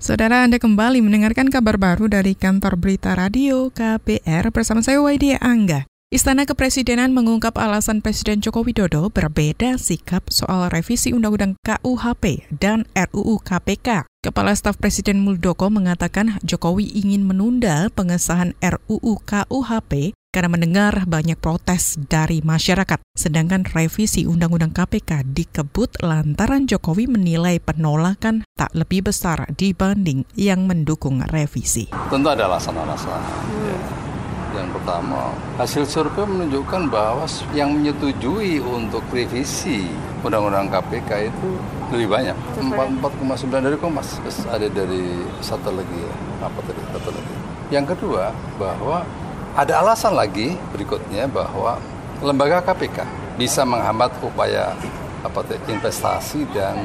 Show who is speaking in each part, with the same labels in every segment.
Speaker 1: Saudara Anda kembali mendengarkan kabar baru dari kantor berita radio KPR bersama saya Waidia Angga. Istana Kepresidenan mengungkap alasan Presiden Joko Widodo berbeda sikap soal revisi Undang-Undang KUHP dan RUU KPK. Kepala Staf Presiden Muldoko mengatakan Jokowi ingin menunda pengesahan RUU KUHP karena mendengar banyak protes dari masyarakat. Sedangkan revisi Undang-Undang KPK dikebut lantaran Jokowi menilai penolakan tak lebih besar dibanding yang mendukung revisi.
Speaker 2: Tentu ada alasan-alasan. Ya. Yang pertama, hasil survei menunjukkan bahwa yang menyetujui untuk revisi Undang-Undang KPK itu lebih banyak. 44,9 dari Kompas, terus ada dari satu lagi ya, apa tadi satu lagi. Yang kedua, bahwa ada alasan lagi berikutnya bahwa lembaga KPK bisa menghambat upaya apa investasi dan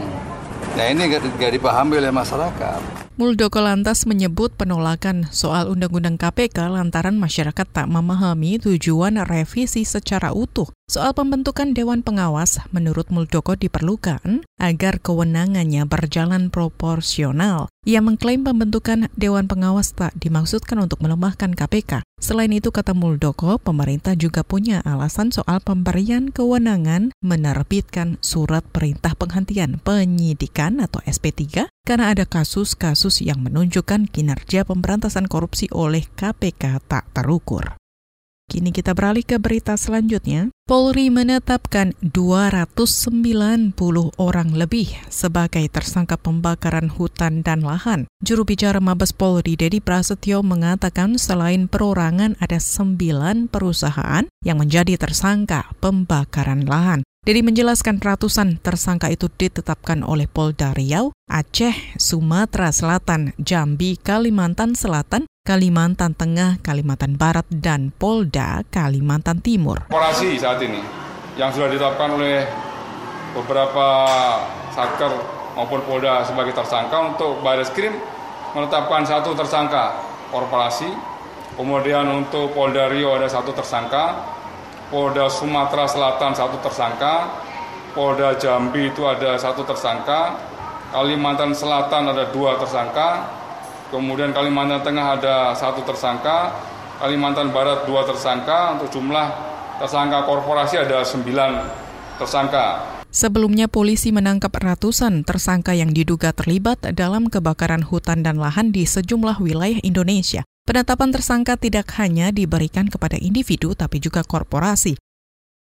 Speaker 2: Nah ini gak, dipahami oleh masyarakat.
Speaker 1: Muldoko lantas menyebut penolakan soal Undang-Undang KPK lantaran masyarakat tak memahami tujuan revisi secara utuh. Soal pembentukan Dewan Pengawas, menurut Muldoko diperlukan agar kewenangannya berjalan proporsional. Ia mengklaim pembentukan Dewan Pengawas tak dimaksudkan untuk melemahkan KPK. Selain itu, kata Muldoko, pemerintah juga punya alasan soal pemberian kewenangan menerbitkan surat perintah penghentian penyidikan atau SP3 karena ada kasus-kasus yang menunjukkan kinerja pemberantasan korupsi oleh KPK tak terukur. Kini kita beralih ke berita selanjutnya. Polri menetapkan 290 orang lebih sebagai tersangka pembakaran hutan dan lahan. Juru bicara Mabes Polri Dedi Prasetyo mengatakan selain perorangan ada 9 perusahaan yang menjadi tersangka pembakaran lahan. Dedi menjelaskan ratusan tersangka itu ditetapkan oleh Polda Riau, Aceh, Sumatera Selatan, Jambi, Kalimantan Selatan, Kalimantan Tengah, Kalimantan Barat, dan Polda Kalimantan Timur.
Speaker 3: Operasi saat ini yang sudah ditetapkan oleh beberapa satker maupun Polda sebagai tersangka untuk Baris Krim menetapkan satu tersangka korporasi, kemudian untuk Polda Riau ada satu tersangka, Polda Sumatera Selatan satu tersangka, Polda Jambi itu ada satu tersangka, Kalimantan Selatan ada dua tersangka, kemudian Kalimantan Tengah ada satu tersangka, Kalimantan Barat dua tersangka, untuk jumlah tersangka korporasi ada sembilan tersangka.
Speaker 1: Sebelumnya polisi menangkap ratusan tersangka yang diduga terlibat dalam kebakaran hutan dan lahan di sejumlah wilayah Indonesia. Penetapan tersangka tidak hanya diberikan kepada individu tapi juga korporasi.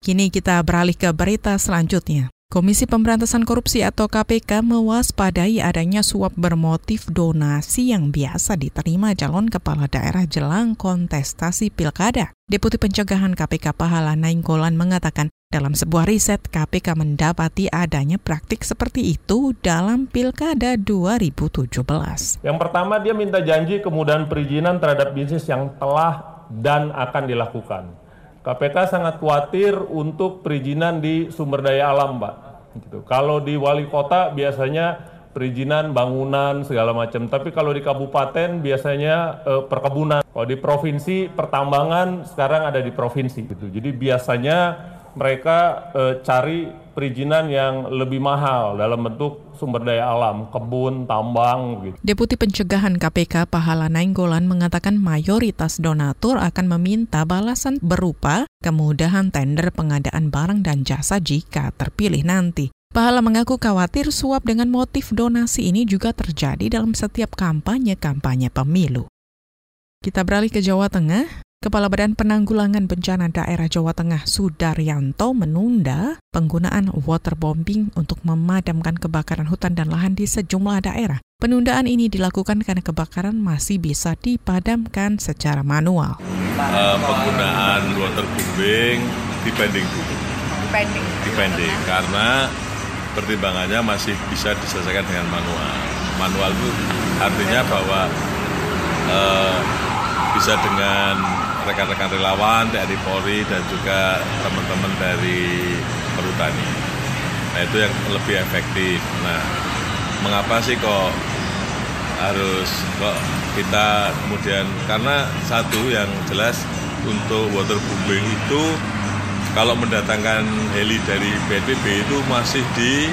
Speaker 1: Kini kita beralih ke berita selanjutnya. Komisi Pemberantasan Korupsi atau KPK mewaspadai adanya suap bermotif donasi yang biasa diterima calon kepala daerah jelang kontestasi pilkada. Deputi Pencegahan KPK Pahala Nainggolan mengatakan dalam sebuah riset, KPK mendapati adanya praktik seperti itu dalam Pilkada 2017.
Speaker 4: Yang pertama, dia minta janji kemudahan perizinan terhadap bisnis yang telah dan akan dilakukan. KPK sangat khawatir untuk perizinan di sumber daya alam, Pak. Gitu. Kalau di wali kota biasanya perizinan bangunan segala macam. Tapi kalau di kabupaten biasanya eh, perkebunan. Kalau di provinsi pertambangan sekarang ada di provinsi gitu. Jadi biasanya mereka e, cari perizinan yang lebih mahal dalam bentuk sumber daya alam, kebun, tambang gitu.
Speaker 1: Deputi Pencegahan KPK Pahala Nainggolan mengatakan mayoritas donatur akan meminta balasan berupa kemudahan tender pengadaan barang dan jasa jika terpilih nanti. Pahala mengaku khawatir suap dengan motif donasi ini juga terjadi dalam setiap kampanye-kampanye pemilu. Kita beralih ke Jawa Tengah. Kepala Badan Penanggulangan Bencana Daerah Jawa Tengah Sudaryanto menunda penggunaan waterbombing untuk memadamkan kebakaran hutan dan lahan di sejumlah daerah. Penundaan ini dilakukan karena kebakaran masih bisa dipadamkan secara manual.
Speaker 5: Uh, penggunaan waterbombing dibanding dulu. Dibanding. Dibanding karena pertimbangannya masih bisa diselesaikan dengan manual. Manual itu artinya bahwa uh, bisa dengan rekan-rekan relawan dari Polri dan juga teman-teman dari perhutani. Nah itu yang lebih efektif. Nah mengapa sih kok harus kok kita kemudian karena satu yang jelas untuk waterbombing itu kalau mendatangkan heli dari BNPB itu masih di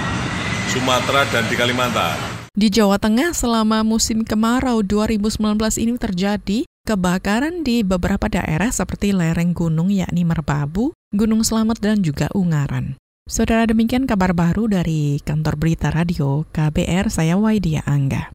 Speaker 5: Sumatera dan di Kalimantan.
Speaker 1: Di Jawa Tengah selama musim kemarau 2019 ini terjadi kebakaran di beberapa daerah seperti lereng gunung yakni Merbabu, Gunung Slamet dan juga Ungaran. Saudara demikian kabar baru dari kantor berita radio KBR saya Waidia Angga.